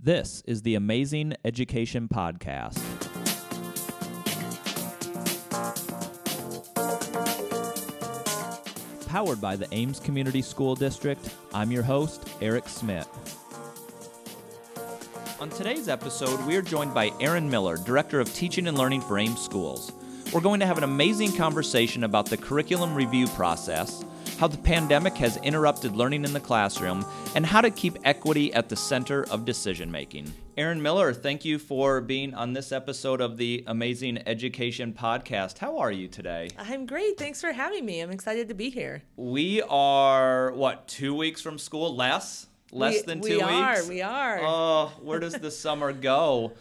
This is the Amazing Education Podcast. Powered by the Ames Community School District, I'm your host, Eric Smith. On today's episode, we are joined by Aaron Miller, Director of Teaching and Learning for Ames Schools. We're going to have an amazing conversation about the curriculum review process, how the pandemic has interrupted learning in the classroom, and how to keep equity at the center of decision making. Aaron Miller, thank you for being on this episode of the Amazing Education Podcast. How are you today? I'm great. Thanks for having me. I'm excited to be here. We are, what, two weeks from school? Less? Less we, than two we weeks? We are. We are. Oh, where does the summer go?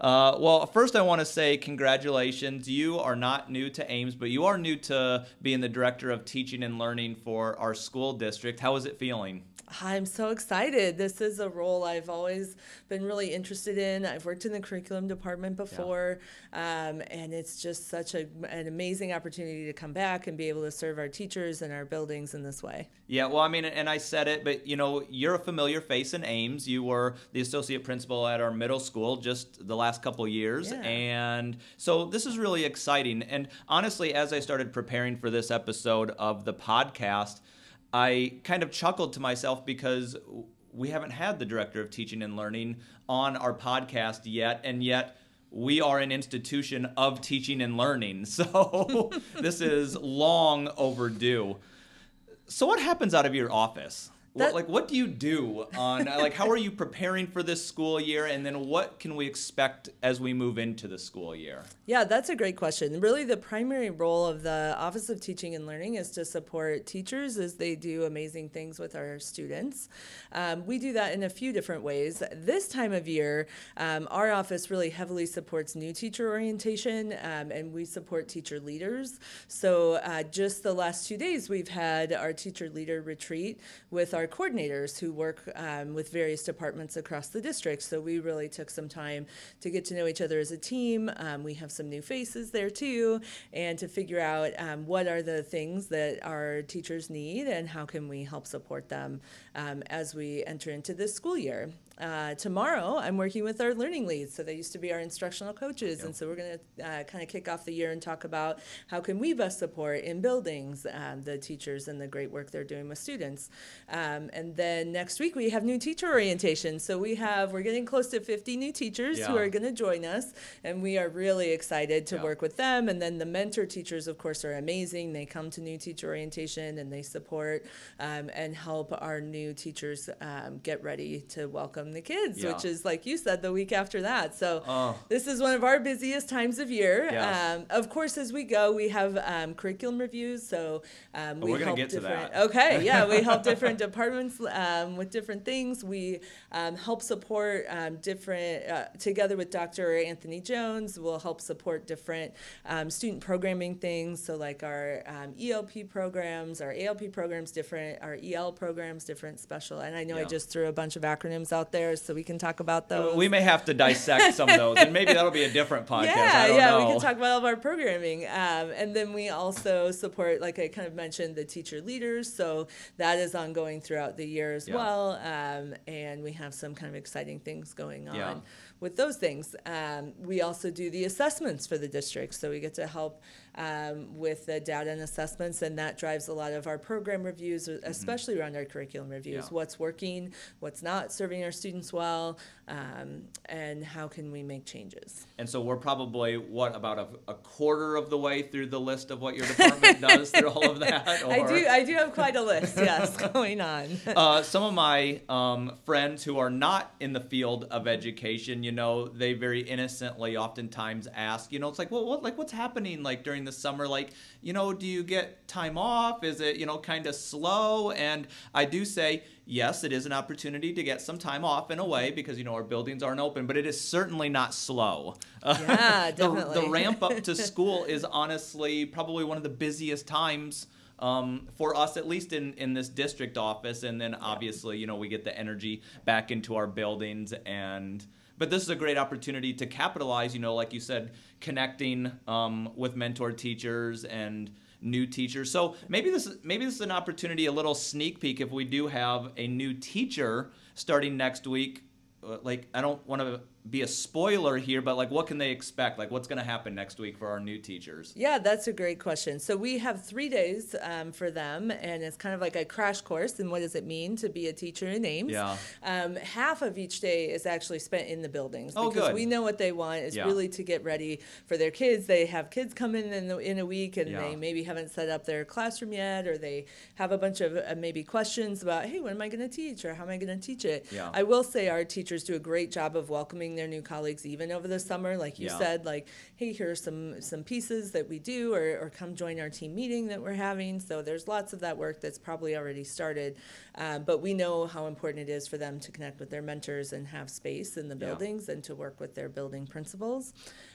Uh, well, first, I want to say congratulations. You are not new to Ames, but you are new to being the director of teaching and learning for our school district. How is it feeling? I'm so excited. This is a role I've always been really interested in. I've worked in the curriculum department before, yeah. um, and it's just such a, an amazing opportunity to come back and be able to serve our teachers and our buildings in this way. Yeah, well, I mean, and I said it, but you know, you're a familiar face in Ames. You were the associate principal at our middle school just the last couple years, Yeah. and so this is really exciting. And honestly, as I started preparing for this episode of the podcast, I kind of chuckled to myself because we haven't had the director of teaching and learning on our podcast yet, and yet we are an institution of teaching and learning. So this is long overdue. So what happens out of your office? What, That- like what do you do on like how are you preparing for this school year and then what can we expect as we move into the school year? Yeah, that's a great question. Really, the primary role of the Office of Teaching and Learning is to support teachers as they do amazing things with our students. Um, we do that in a few different ways. This time of year, um, our office really heavily supports new teacher orientation um, and we support teacher leaders. So, uh, just the last two days, we've had our teacher leader retreat with our coordinators who work um, with various departments across the district. So, we really took some time to get to know each other as a team. Um, we have some new faces there too, and to figure out um, what are the things that our teachers need and how can we help support them um, as we enter into this school year. Uh, tomorrow, I'm working with our learning leads. So they used to be our instructional coaches, and so we're going to uh, kind of kick off the year and talk about how can we best support in buildings um, the teachers and the great work they're doing with students. Um, and then next week we have new teacher orientation. So we have we're getting close to 50 new teachers who are going to join us, and we are really excited to Yeah. work with them. And then the mentor teachers, of course, are amazing. They come to new teacher orientation and they support um, and help our new teachers um, get ready to welcome the kids, Yeah. which is like you said, the week after that. So Oh. this is one of our busiest times of year. Yes. Um, of course, as we go, we have um, curriculum reviews. So um, Oh, we we're gonna get to that. Okay, yeah, we help different departments um, with different things. We um, help support um, different uh, together with Dr. Anthony Jones. We'll help support different um, student programming things. So like our um, ELP programs, our ALP programs, different our EL programs, different special. And I know I just threw a bunch of acronyms out there, so we can talk about those. Uh, We may have to dissect some of those and maybe that'll be a different podcast. Yeah, I don't yeah, know. we can talk about all of our programming. Um, and then we also support, like I kind of mentioned, the teacher leaders. So that is ongoing throughout the year as Yeah. well. Um, and we have some kind of exciting things going on Yeah. With those things. Um, we also do the assessments for the district. So we get to help um, with the data and assessments, and that drives a lot of our program reviews, especially around our curriculum reviews. Mm-hmm. Yeah. What's working, what's not serving our students well, um, and how can we make changes. And so we're probably what about a, a quarter of the way through the list of what your department does through all of that? I do. I do have quite a list. Yes, going on. uh, some of my um, friends who are not in the field of education, you know, they very innocently oftentimes ask, you know, it's like, well, what, like, what's happening like during the summer? Like, you know, do you get time off? Is it, you know, kind of slow? And I do say, yes, it is an opportunity to get some time off in a way because you know our buildings aren't open, but it is certainly not slow. Yeah, the, the ramp up to school is honestly probably one of the busiest times um, for us, at least in, in this district office. And then obviously, you know, we get the energy back into our buildings and. But this is a great opportunity to capitalize, you know, like you said, connecting um, with mentor teachers and new teachers. So maybe this is maybe this is an opportunity, a little sneak peek if we do have a new teacher starting next week uh, like I don't want to be a spoiler here, but like what can they expect? Like what's going to happen next week for our new teachers? Yeah, that's a great question. So we have three days um, for them, and it's kind of like a crash course in what does it mean to be a teacher in Ames. Yeah. Um, half of each day is actually spent in the buildings Oh, because good. we know what they want is Yeah. really to get ready for their kids. They have kids come in in, the, in a week, and Yeah. they maybe haven't set up their classroom yet, or they have a bunch of uh, maybe questions about, hey, what am I going to teach, or how am I going to teach it? Yeah. I will say our teachers do a great job of welcoming their new colleagues even over the summer. Like you Yeah. said, like, hey, here are some some pieces that we do, or, or come join our team meeting that we're having. So there's lots of that work that's probably already started. Um, but we know how important it is for them to connect with their mentors and have space in the Yeah. buildings and to work with their building principals.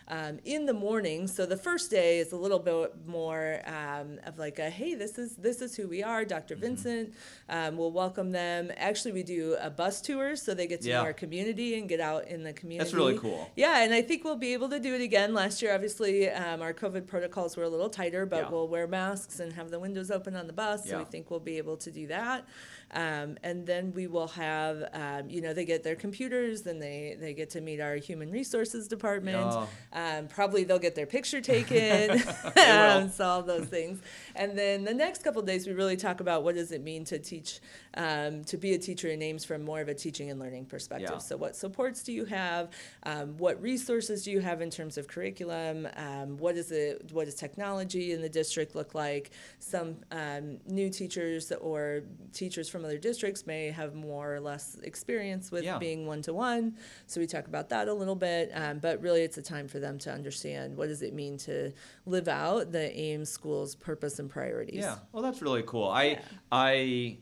Um, in the morning, so the first day is a little bit more um, of like a hey, this is this is who we are, Dr. Mm-hmm. Vincent. Um, we'll welcome them. Actually, we do a bus tour so they get to Yeah. know our community and get out in the community. That's really cool. Yeah, and I think we'll be able to do it again. Last year, obviously, um, our COVID protocols were a little tighter, but Yeah. we'll wear masks and have the windows open on the bus. So we think we'll be able to do that. Um, and then we will have, um, you know, they get their computers, then they, they get to meet our human resources department. Yeah. Um, probably they'll get their picture taken. so all those things. And then the next couple days, we really talk about what does it mean to teach, um, to be a teacher in Ames from more of a teaching and learning perspective. Yeah. So what supports do you have? Um, what resources do you have in terms of curriculum? Um, what is it? What does technology in the district look like? Some um, new teachers or teachers from other districts may have more or less experience with Yeah. being one to one. So we talk about that a little bit. Um, but really, it's a time for them to understand what does it mean to live out the Ames School's purpose and priorities. Yeah. Well, that's really cool. I Yeah. I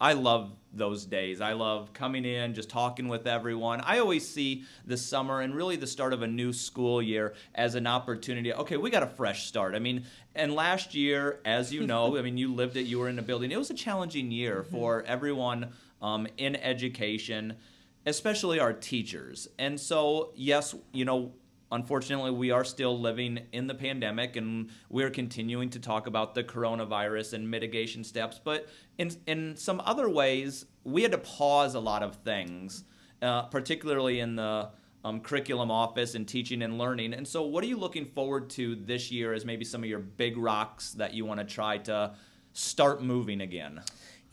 I love those days. I love coming in, just talking with everyone. I always see the summer and really the start of a new school year as an opportunity. Okay, we got a fresh start. I mean, and last year, as you know, I mean, you lived it, you were in the building. It was a challenging year for everyone um, in education, especially our teachers. And so, yes, you know, unfortunately, we are still living in the pandemic and we're continuing to talk about the coronavirus and mitigation steps. But in, in some other ways, we had to pause a lot of things, uh, particularly in the um, curriculum office and teaching and learning. And so, what are you looking forward to this year as maybe some of your big rocks that you want to try to start moving again?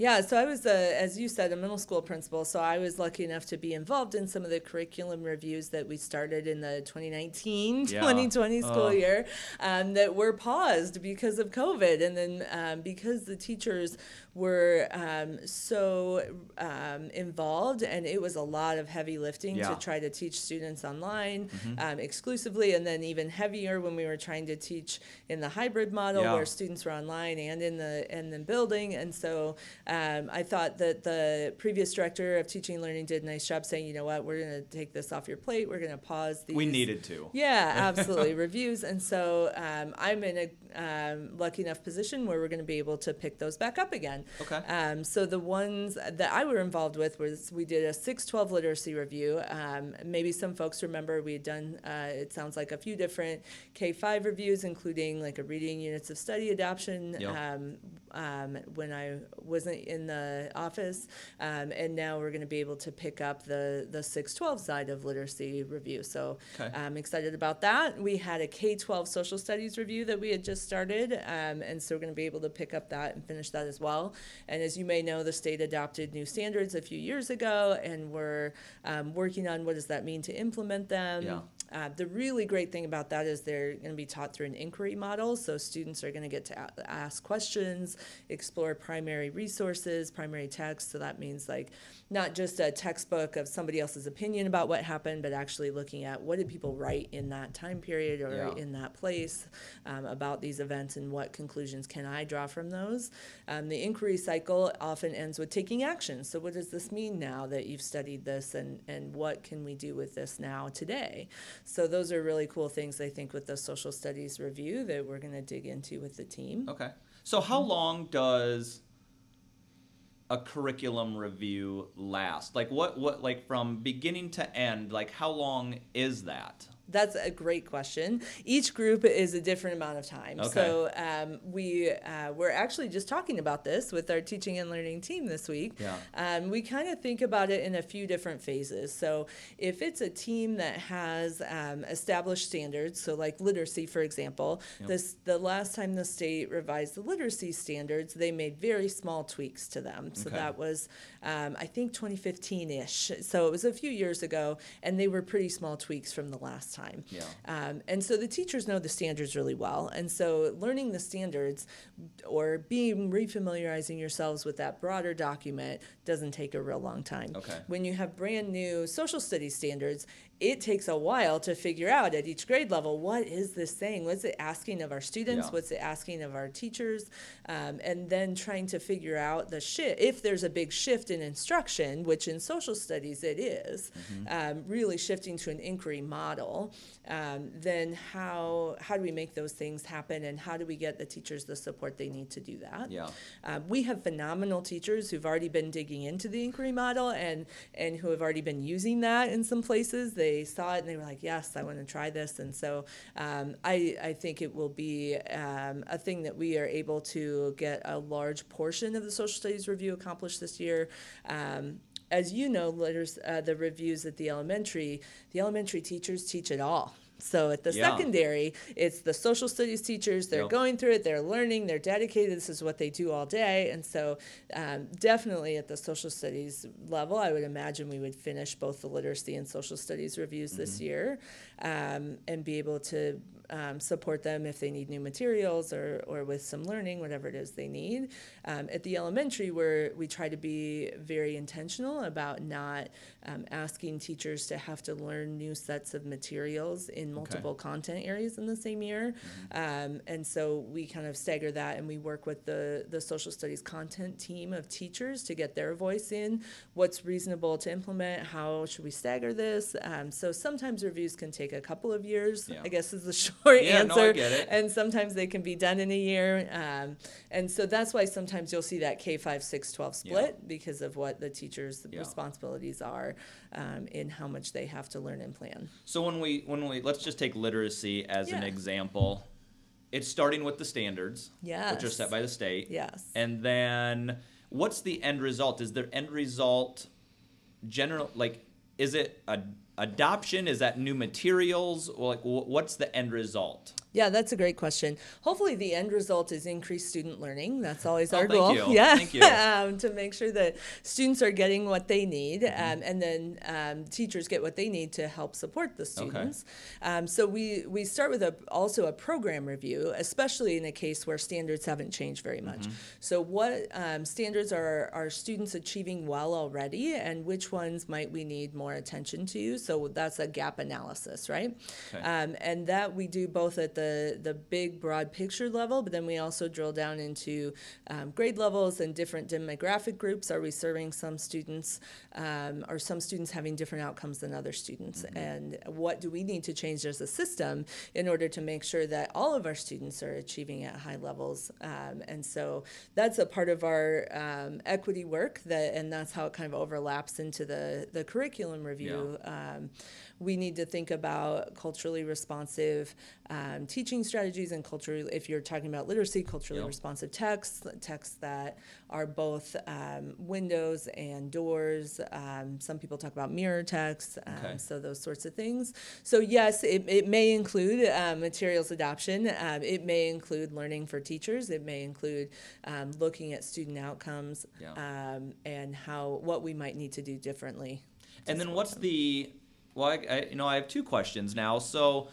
Yeah, so I was, a, as you said, a middle school principal. So I was lucky enough to be involved in some of the curriculum reviews that we started in the 2019 Yeah. 2020 school Oh. year um, that were paused because of COVID. And then um, because the teachers were um, so um, involved, and it was a lot of heavy lifting Yeah. to try to teach students online um, exclusively, and then even heavier when we were trying to teach in the hybrid model Yeah. where students were online and in the in the building. And so um, I thought that the previous director of teaching and learning did a nice job saying, you know what, we're going to take this off your plate. We're going to pause these. We needed to. Yeah, absolutely. Reviews. And so um, I'm in a um, lucky enough position where we're going to be able to pick those back up again. Okay. Um, so the ones that I were involved with was we did a 612 literacy review. Um, maybe some folks remember we had done, uh, it sounds like a few different K5 reviews, including like a reading units of study adoption Yeah. um, um, when I wasn't in the office. Um, and now we're going to be able to pick up the, the 612 side of literacy review. So Okay. I'm excited about that. We had a K 12 social studies review that we had just started. Um, and so we're going to be able to pick up that and finish that as well. And as you may know, the state adopted new standards a few years ago, and we're um, working on what does that mean to implement them. Yeah. Uh, the really great thing about that is they're going to be taught through an inquiry model. So students are going to get to a- ask questions, explore primary resources, primary text. So that means like not just a textbook of somebody else's opinion about what happened, but actually looking at what did people write in that time period or Yeah. in that place um, about these events and what conclusions can I draw from those. Um, the inquiry cycle often ends with taking action. So what does this mean now that you've studied this and, and what can we do with this now today? So those are really cool things I think with the social studies review that we're going to dig into with the team. Okay. So how long does a curriculum review last? Like what what like from beginning to end, like how long is that? That's a great question. Each group is a different amount of time. Okay. So um, we uh, we're actually just talking about this with our teaching and learning team this week. Yeah. Um, we kind of think about it in a few different phases. So if it's a team that has um, established standards, so like literacy, for example, Yep. this the last time the state revised the literacy standards, they made very small tweaks to them. So Okay. that was um, I think 2015-ish. So it was a few years ago, and they were pretty small tweaks from the last time. Yeah. Um, and so the teachers know the standards really well. And so learning the standards or being refamiliarizing yourselves with that broader document doesn't take a real long time. Okay. When you have brand new social studies standards, it takes a while to figure out at each grade level what is this saying? What's it asking of our students? Yeah. What's it asking of our teachers? Um, and then trying to figure out the shift. If there's a big shift in instruction, which in social studies it is, Mm-hmm. um, really shifting to an inquiry model, um, then how how do we make those things happen? And how do we get the teachers the support they need to do that? Yeah. Um, we have phenomenal teachers who've already been digging into the inquiry model and and who have already been using that in some places. They saw it and they were like, "Yes, I want to try this." And so um, I I think it will be um, a thing that we are able to get a large portion of the social studies review accomplished this year. Um, as you know, letters, uh, the reviews at the elementary, the elementary teachers teach it all. So at the Yeah. secondary, it's the social studies teachers. They're Yep. going through it. They're learning. They're dedicated. This is what they do all day. And so, um, definitely at the social studies level, I would imagine we would finish both the literacy and social studies reviews this year, um, and be able to um, support them if they need new materials or, or with some learning, whatever it is they need. Um, at the elementary, where we try to be very intentional about not um, asking teachers to have to learn new sets of materials in multiple content areas in the same year. Um, and so we kind of stagger that and we work with the, the social studies content team of teachers to get their voice in. What's reasonable to implement? How should we stagger this? Um, so sometimes reviews can take a couple of years, Yeah. I guess is the short Yeah, no, I answer. it. And sometimes they can be done in a year. Um, and so that's why sometimes you'll see that K 5, 6, 12 split because of what the teachers' Yeah. responsibilities are um, in how much they have to learn and plan. So when we when we let's just take literacy as an example. It's starting with the standards, which are set by the state. Yes. And then what's the end result? Is there end result general like is it a adoption? Is that new materials? Like what's the end result? Yeah, that's a great question. Hopefully, the end result is increased student learning. That's always Oh, our thank goal. you. Yeah, Thank you. um, to make sure that students are getting what they need, Mm-hmm. um, and then um, teachers get what they need to help support the students. Um, so we we start with a also a program review, especially in a case where standards haven't changed very much. Mm-hmm. So what um, standards are are students achieving well already, and which ones might we need more attention to? So that's a gap analysis, right? Okay. Um, and that we do both at the the the big broad picture level, but then we also drill down into um, grade levels and different demographic groups. Are we serving some students? Um, are some students having different outcomes than other students? And what do we need to change as a system in order to make sure that all of our students are achieving at high levels? Um, and so that's a part of our um, equity work that, and that's how it kind of overlaps into the the curriculum review. Um, we need to think about culturally responsive um, teaching strategies and culturally, if you're talking about literacy, culturally Yep. responsive texts, texts that are both um, windows and doors. Um, some people talk about mirror texts, um, Okay. so those sorts of things. So, yes, it, it may include uh, materials adoption, um, it may include learning for teachers, it may include um, looking at student outcomes Yeah. um, and how what we might need to do differently. And then what's the well, I, I, you know, I have two questions now. So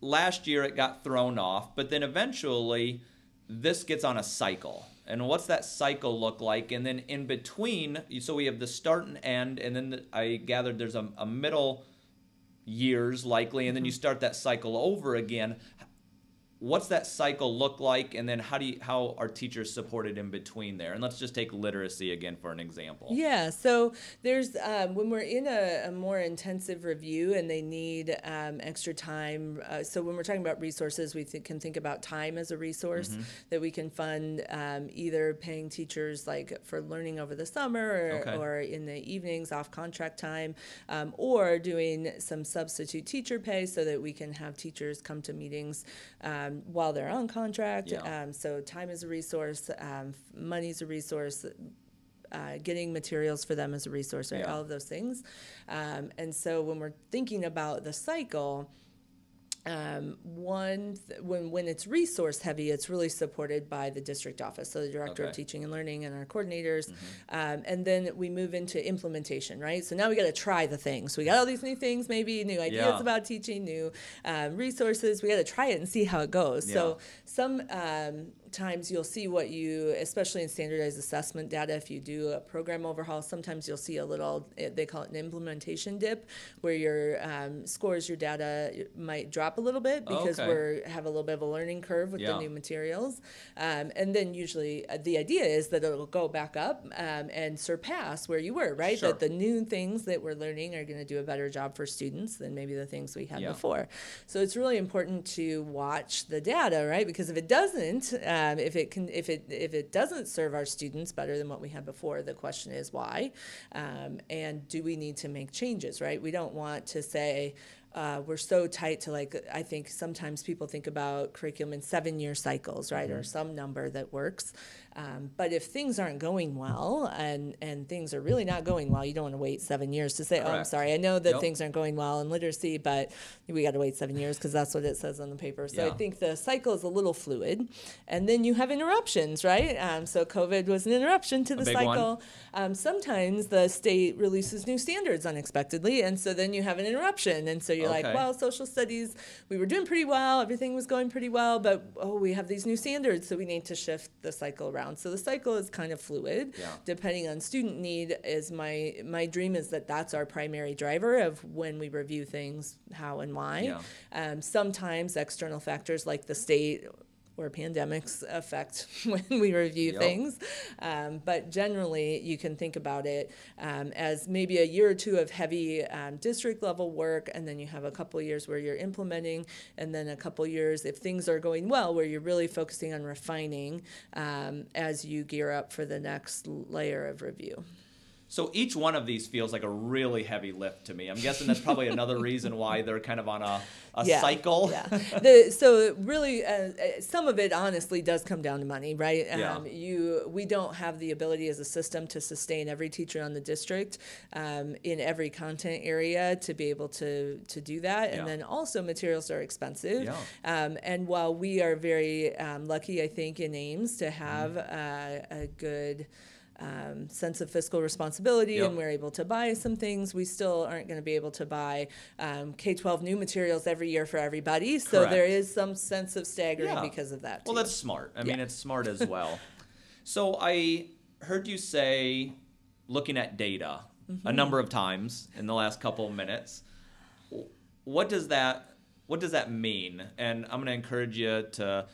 last year it got thrown off, but then eventually this gets on a cycle. And what's that cycle look like? And then in between, so we have the start and end, and then the, I gathered there's a, a middle years likely, and then you mm-hmm. start that cycle over again. What's that cycle look like and then how do you how are teachers supported in between there and let's just take literacy again for an example yeah so there's um, when we're in a, a, more intensive review and they need um, extra time uh, so when we're talking about resources we th- can think about time as a resource mm-hmm. that we can fund um, either paying teachers like for learning over the summer or, okay. or in the evenings off contract time um, or doing some substitute teacher pay so that we can have teachers come to meetings um, while they're on contract. Yeah. Um, so time is a resource, um, money is a resource. Uh, getting materials for them as a resource, right? Yeah. All of those things. Um, and so when we're thinking about the cycle, um, one th- when when it's resource heavy, it's really supported by the district office, so the director okay. of teaching and learning and our coordinators, mm-hmm. um, and then we move into implementation, right? So now we got to try the things. We got all these new things, maybe new ideas yeah. about teaching, new um, resources. We got to try it and see how it goes. Yeah. So some um, times you'll see what you, especially in standardized assessment data, if you do a program overhaul, sometimes you'll see a little, eh, they call it an implementation dip, where your um, scores, your data might drop a little bit because okay. we have a little bit of a learning curve with yeah. the new materials. Um, and then usually uh, the idea is that it'll go back up um, and surpass where you were, right? Sure. That the new things that we're learning are going to do a better job for students than maybe the things we had yeah. before. So it's really important to watch the data, right? Because if it doesn't, uh, um, if it can, if it if it doesn't serve our students better than what we had before, the question is why, um, and do we need to make changes? Right? We don't want to say, uh, we're so tight to like i think sometimes people think about curriculum in seven year cycles right mm-hmm. or some number that works um, but if things aren't going well and and things are really not going well you don't want to wait seven years to say Correct. oh i'm sorry i know that nope. things aren't going well in literacy but we got to wait seven years because that's what it says on the paper so yeah. i think the cycle is a little fluid and then you have interruptions right um, so covid was an interruption to the cycle um, sometimes the state releases new standards unexpectedly and so then you have an interruption and so you're okay. like, well, social studies, we were doing pretty well, everything was going pretty well, but oh, we have these new standards, so we need to shift the cycle around. So the cycle is kind of fluid, yeah. depending on student need. Is my my dream is that that's our primary driver of when we review things, how and why. Yeah. Um, sometimes external factors like the state where pandemics affect when we review yep. things. Um, but generally, you can think about it um, as maybe a year or two of heavy um, district level work, and then you have a couple years where you're implementing, and then a couple years, if things are going well, where you're really focusing on refining um, as you gear up for the next layer of review. So each one of these feels like a really heavy lift to me. I'm guessing that's probably another reason why they're kind of on a, a yeah, cycle. Yeah. The, so really, uh, uh, some of it honestly does come down to money, right? Yeah. Um, you we don't have the ability as a system to sustain every teacher on the district um, in every content area to be able to to do that. And yeah. then also materials are expensive. Yeah. Um, and while we are very um, lucky, I think in Ames to have mm. uh, a good um, sense of fiscal responsibility yep. and we're able to buy some things, we still aren't going to be able to buy um, K 12 new materials every year for everybody. So Correct. there is some sense of staggering yeah. because of that. Too. Well, that's smart. I yeah. mean, it's smart as well. so I heard you say looking at data mm-hmm. a number of times in the last couple of minutes. What does that what does that mean? And I'm going to encourage you to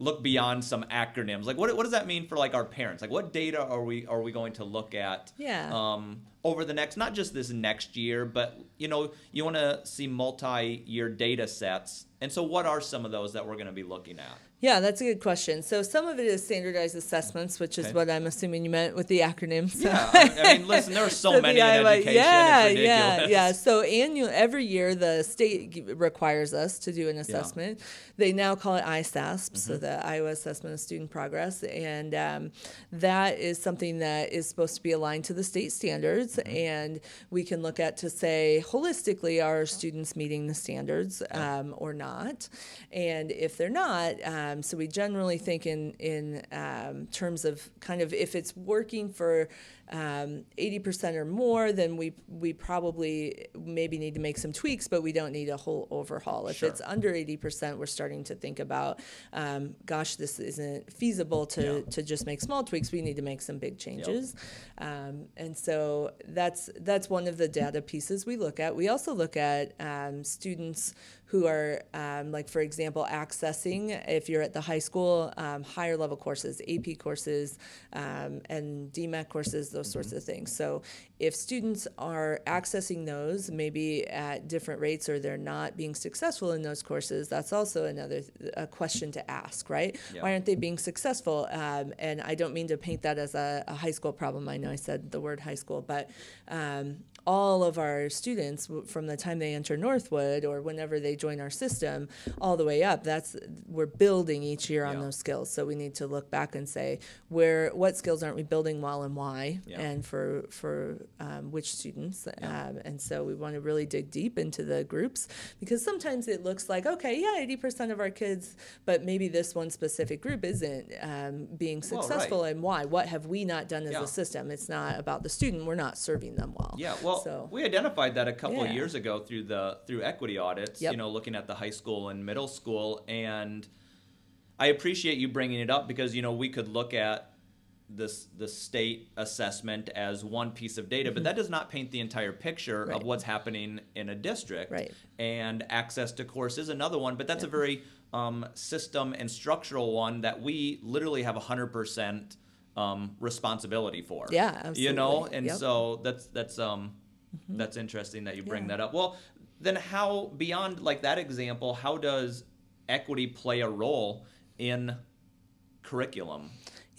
look beyond some acronyms. Like what, what does that mean for like our parents? Like what data are we are we going to look at yeah. um, over the next not just this next year but you know you want to see multi-year data sets. And so what are some of those that we're going to be looking at yeah, that's a good question. So some of it is standardized assessments, which is okay. what I'm assuming you meant with the acronyms. Yeah, I mean, listen, there are so, so many in education. Yeah, yeah, yeah. So annual, every year the state requires us to do an assessment. Yeah. They now call it ISASP, mm-hmm. so the Iowa Assessment of Student Progress, and um, that is something that is supposed to be aligned to the state standards, mm-hmm. and we can look at to say holistically, are students meeting the standards um, or not? And if they're not. Um, um, so we generally think in in um, terms of kind of if it's working for um, 80% or more, then we we probably maybe need to make some tweaks, but we don't need a whole overhaul. If Sure. it's under 80%, we're starting to think about, um, gosh, this isn't feasible to, Yeah. to just make small tweaks. We need to make some big changes. Um, and so that's that's one of the data pieces we look at. We also look at um, students who are, um, like for example, accessing if you're at the high school, um, higher level courses, AP courses, um, and DMACC courses, those sorts of things. So if students are accessing those maybe at different rates or they're not being successful in those courses, that's also another a question to ask, right? Yeah. Why aren't they being successful? Um, and I don't mean to paint that as a, a high school problem. I know I said the word high school, but um, all of our students from the time they enter Northwood or whenever they join our system, all the way up, that's we're building each year on Yeah. those skills. So we need to look back and say where what skills aren't we building well and why, Yeah. and for for um, which students. Yeah. Um, and so we want to really dig deep into the groups because sometimes it looks like okay, yeah, eighty percent of our kids, but maybe this one specific group isn't um, being Well, right. successful, and why? What have we not done as a system? It's not about the student; we're not serving them well. Yeah, well, So- we identified that a couple of Yeah. years ago through the through equity audits. Yep. You know, looking at the high school and middle school, and I appreciate you bringing it up because you know we could look at this the state assessment as one piece of data, but that does not paint the entire picture Mm-hmm. Right. of what's happening in a district. Right. And access to course is another one, but that's a very um, system and structural one that we literally have hundred percent um, responsibility for. Yeah, You know, and Yep. so that's that's um Mm-hmm. that's interesting that you bring Yeah. that up. Well, then how beyond like that example, how does equity play a role in curriculum?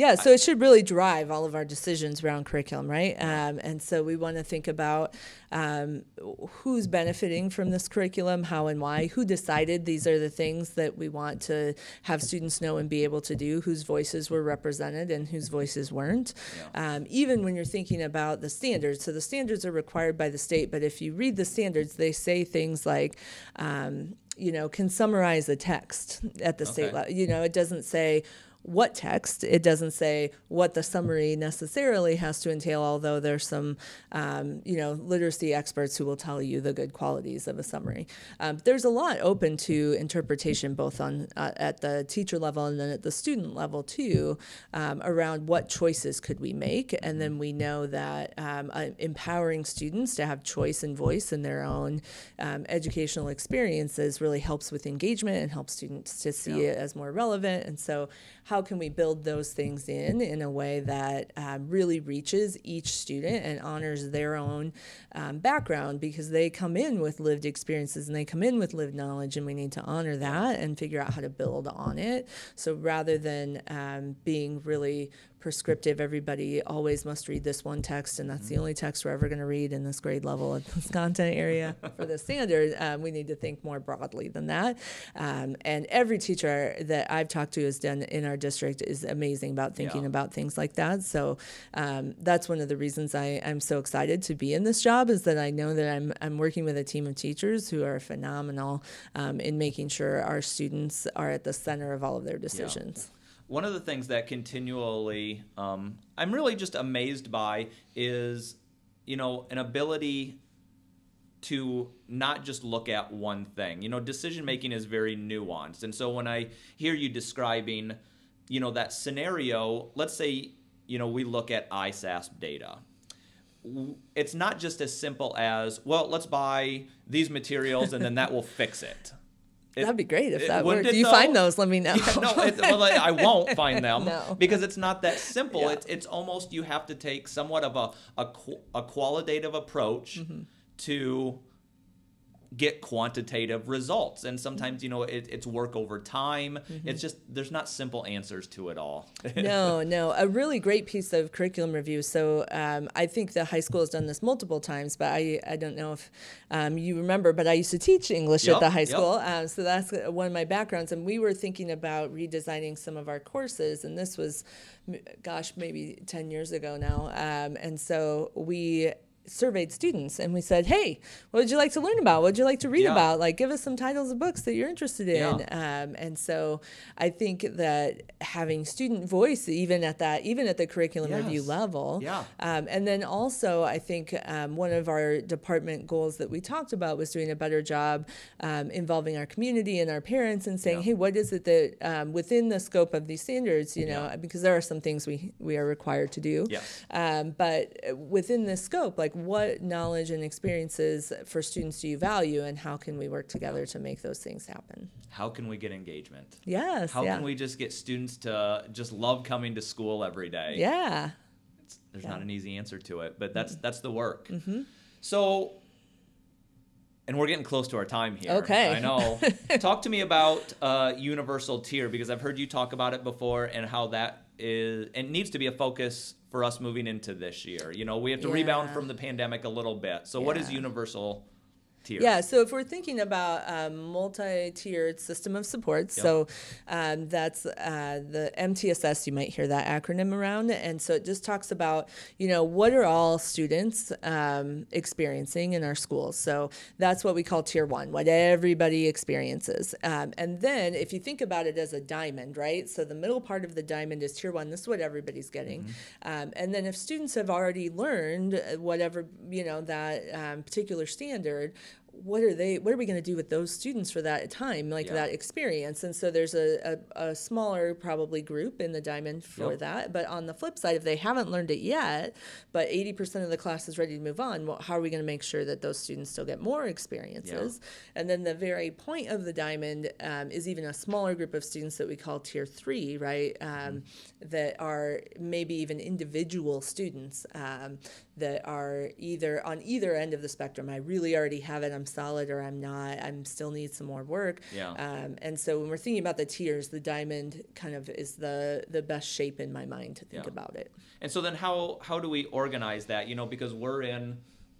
Yeah, so it should really drive all of our decisions around curriculum, right? Um, and so we want to think about um, who's benefiting from this curriculum, how and why, who decided these are the things that we want to have students know and be able to do, whose voices were represented and whose voices weren't. Um, even when you're thinking about the standards, so the standards are required by the state, but if you read the standards, they say things like, um, you know, can summarize a text at the state level. You know, it doesn't say what text. It doesn't say what the summary necessarily has to entail, although there's some, um, you know, literacy experts who will tell you the good qualities of a summary. Um, there's a lot open to interpretation, both on uh, at the teacher level and then at the student level too, um, around what choices could we make, and then we know that um, uh, empowering students to have choice and voice in their own um, educational experiences really helps with engagement and helps students to see Yeah. it as more relevant. And so, how can we build those things in in a way that um, really reaches each student and honors their own um, background because they come in with lived experiences and they come in with lived knowledge, and we need to honor that and figure out how to build on it. So rather than um, being really prescriptive, everybody always must read this one text, and that's the only text we're ever going to read in this grade level at this content area for the standard. Um, we need to think more broadly than that. Um, and every teacher that I've talked to has done in our district is amazing about thinking Yeah. about things like that. So um, that's one of the reasons I, I'm so excited to be in this job is that I know that I'm, I'm working with a team of teachers who are phenomenal um, in making sure our students are at the center of all of their decisions. One of the things that continually um, I'm really just amazed by is, you know, an ability to not just look at one thing. You know, decision making is very nuanced. And so when I hear you describing, you know, that scenario, let's say, you know, we look at ISASP data. It's not just as simple as, well, let's buy these materials and then that will fix it. It- That'd be great if that worked. it, You though? find those, let me know. Yeah, no, well, I I won't find them No. because it's not that simple. Yeah. It's it's almost you have to take somewhat of a a, a qualitative approach Mm-hmm. to get quantitative results, and sometimes you know it, it's work over time. Mm-hmm. It's just there's not simple answers to it all. no, no, a really great piece of curriculum review. So um, I think the high school has done this multiple times, but I, I don't know if um, you remember, but I used to teach English at the high yep. school. Um, so that's one of my backgrounds. And we were thinking about redesigning some of our courses, and this was, gosh, maybe 10 years ago now. Um, and so we surveyed students and we said, "Hey, what would you like to learn about? What would you like to read Yeah. about? Like, give us some titles of books that you're interested in." Yeah. Um, and so, I think that having student voice, even at that, even at the curriculum review level, Yeah. um, and then also, I think um, one of our department goals that we talked about was doing a better job um, involving our community and our parents and saying, Yeah. "Hey, what is it that um, within the scope of these standards, you know, because there are some things we we are required to do." Yes. Um, but within this scope, like what knowledge and experiences for students do you value, and how can we work together to make those things happen? How can we get engagement? Yes. How yeah. can we just get students to just love coming to school every day? Yeah. It's, there's Yeah. Mm-hmm. not an easy answer to it, but that's that's the work. So, and we're getting close to our time here. Okay. I know. talk to me about uh, universal tier because I've heard you talk about it before and how that is and needs to be a focus for us moving into this year. You know, we have to rebound from the pandemic a little bit. So, what is universal tier? Yeah, so if we're thinking about a multi-tiered system of supports, Yep. so um, that's uh, the MTSS. You might hear that acronym around, and so it just talks about you know what are all students um, experiencing in our schools. So that's what we call tier one, what everybody experiences. Um, and then if you think about it as a diamond, right? So the middle part of the diamond is tier one. This is what everybody's getting. Um, and then if students have already learned uh, whatever you know that um, particular standard what are they what are we going to do with those students for that time like Yeah. that experience? And so there's a, a, a smaller probably group in the diamond for Yep. that but on the flip side if they haven't learned it yet but 80% of the class is ready to move on well, how are we going to make sure that those students still get more experiences? And then the very point of the diamond um, is even a smaller group of students that we call tier three right? Um, that are maybe even individual students um, that are either on either end of the spectrum i really already have it i'm solid or i'm not i'm still need some more work Yeah. um, and so when we're thinking about the tiers the diamond kind of is the the best shape in my mind to think Yeah. about it And so then how how do we organize that? You know, because we're in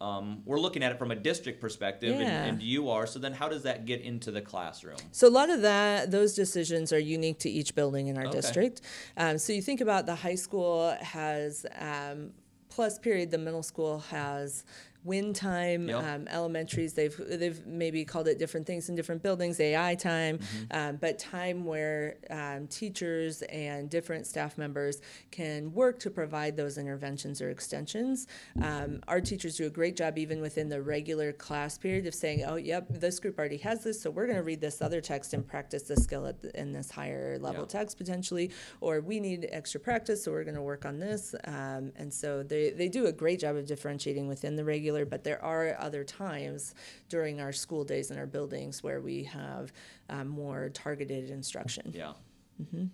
um, we're looking at it from a district perspective, Yeah. and, and you are. So then, how does that get into the classroom? So a lot of that, those decisions are unique to each building in our Okay. district. Um, so you think about the high school has um, plus period, the middle school has win time. Yep. Um, elementaries, they've they've maybe called it different things in different buildings. AI time, um, but time where um, teachers and different staff members can work to provide those interventions or extensions. Um, our teachers do a great job, even within the regular class period, of saying, "Oh, yep, this group already has this, so we're going to read this other text and practice this skill at the, in this higher level Yeah. text potentially." Or we need extra practice, so we're going to work on this. Um, and so they they do a great job of differentiating within the regular, but there are other times during our school days in our buildings where we have um, more targeted instruction. Yeah. Mm-hmm.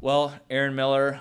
Well, Aaron Miller,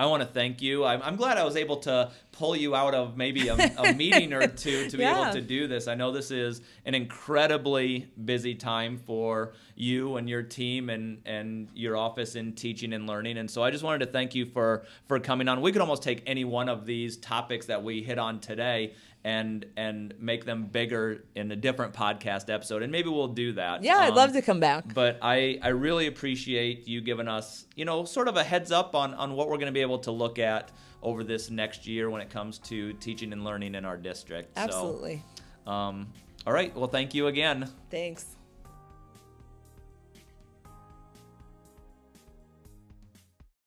I want to thank you. I'm, I'm glad I was able to pull you out of maybe a, a meeting or two to be Yeah. able to do this. I know this is an incredibly busy time for you and your team and, and your office in teaching and learning. And so I just wanted to thank you for, for coming on. We could almost take any one of these topics that we hit on today and and make them bigger in a different podcast episode. And maybe we'll do that. Yeah, I'd Um, love to come back. but I, I really appreciate you giving us, you know, sort of a heads up on, on what we're going to be able to look at over this next year when it comes to teaching and learning in our district. Absolutely. So, um, all right. Well, thank you again. Thanks.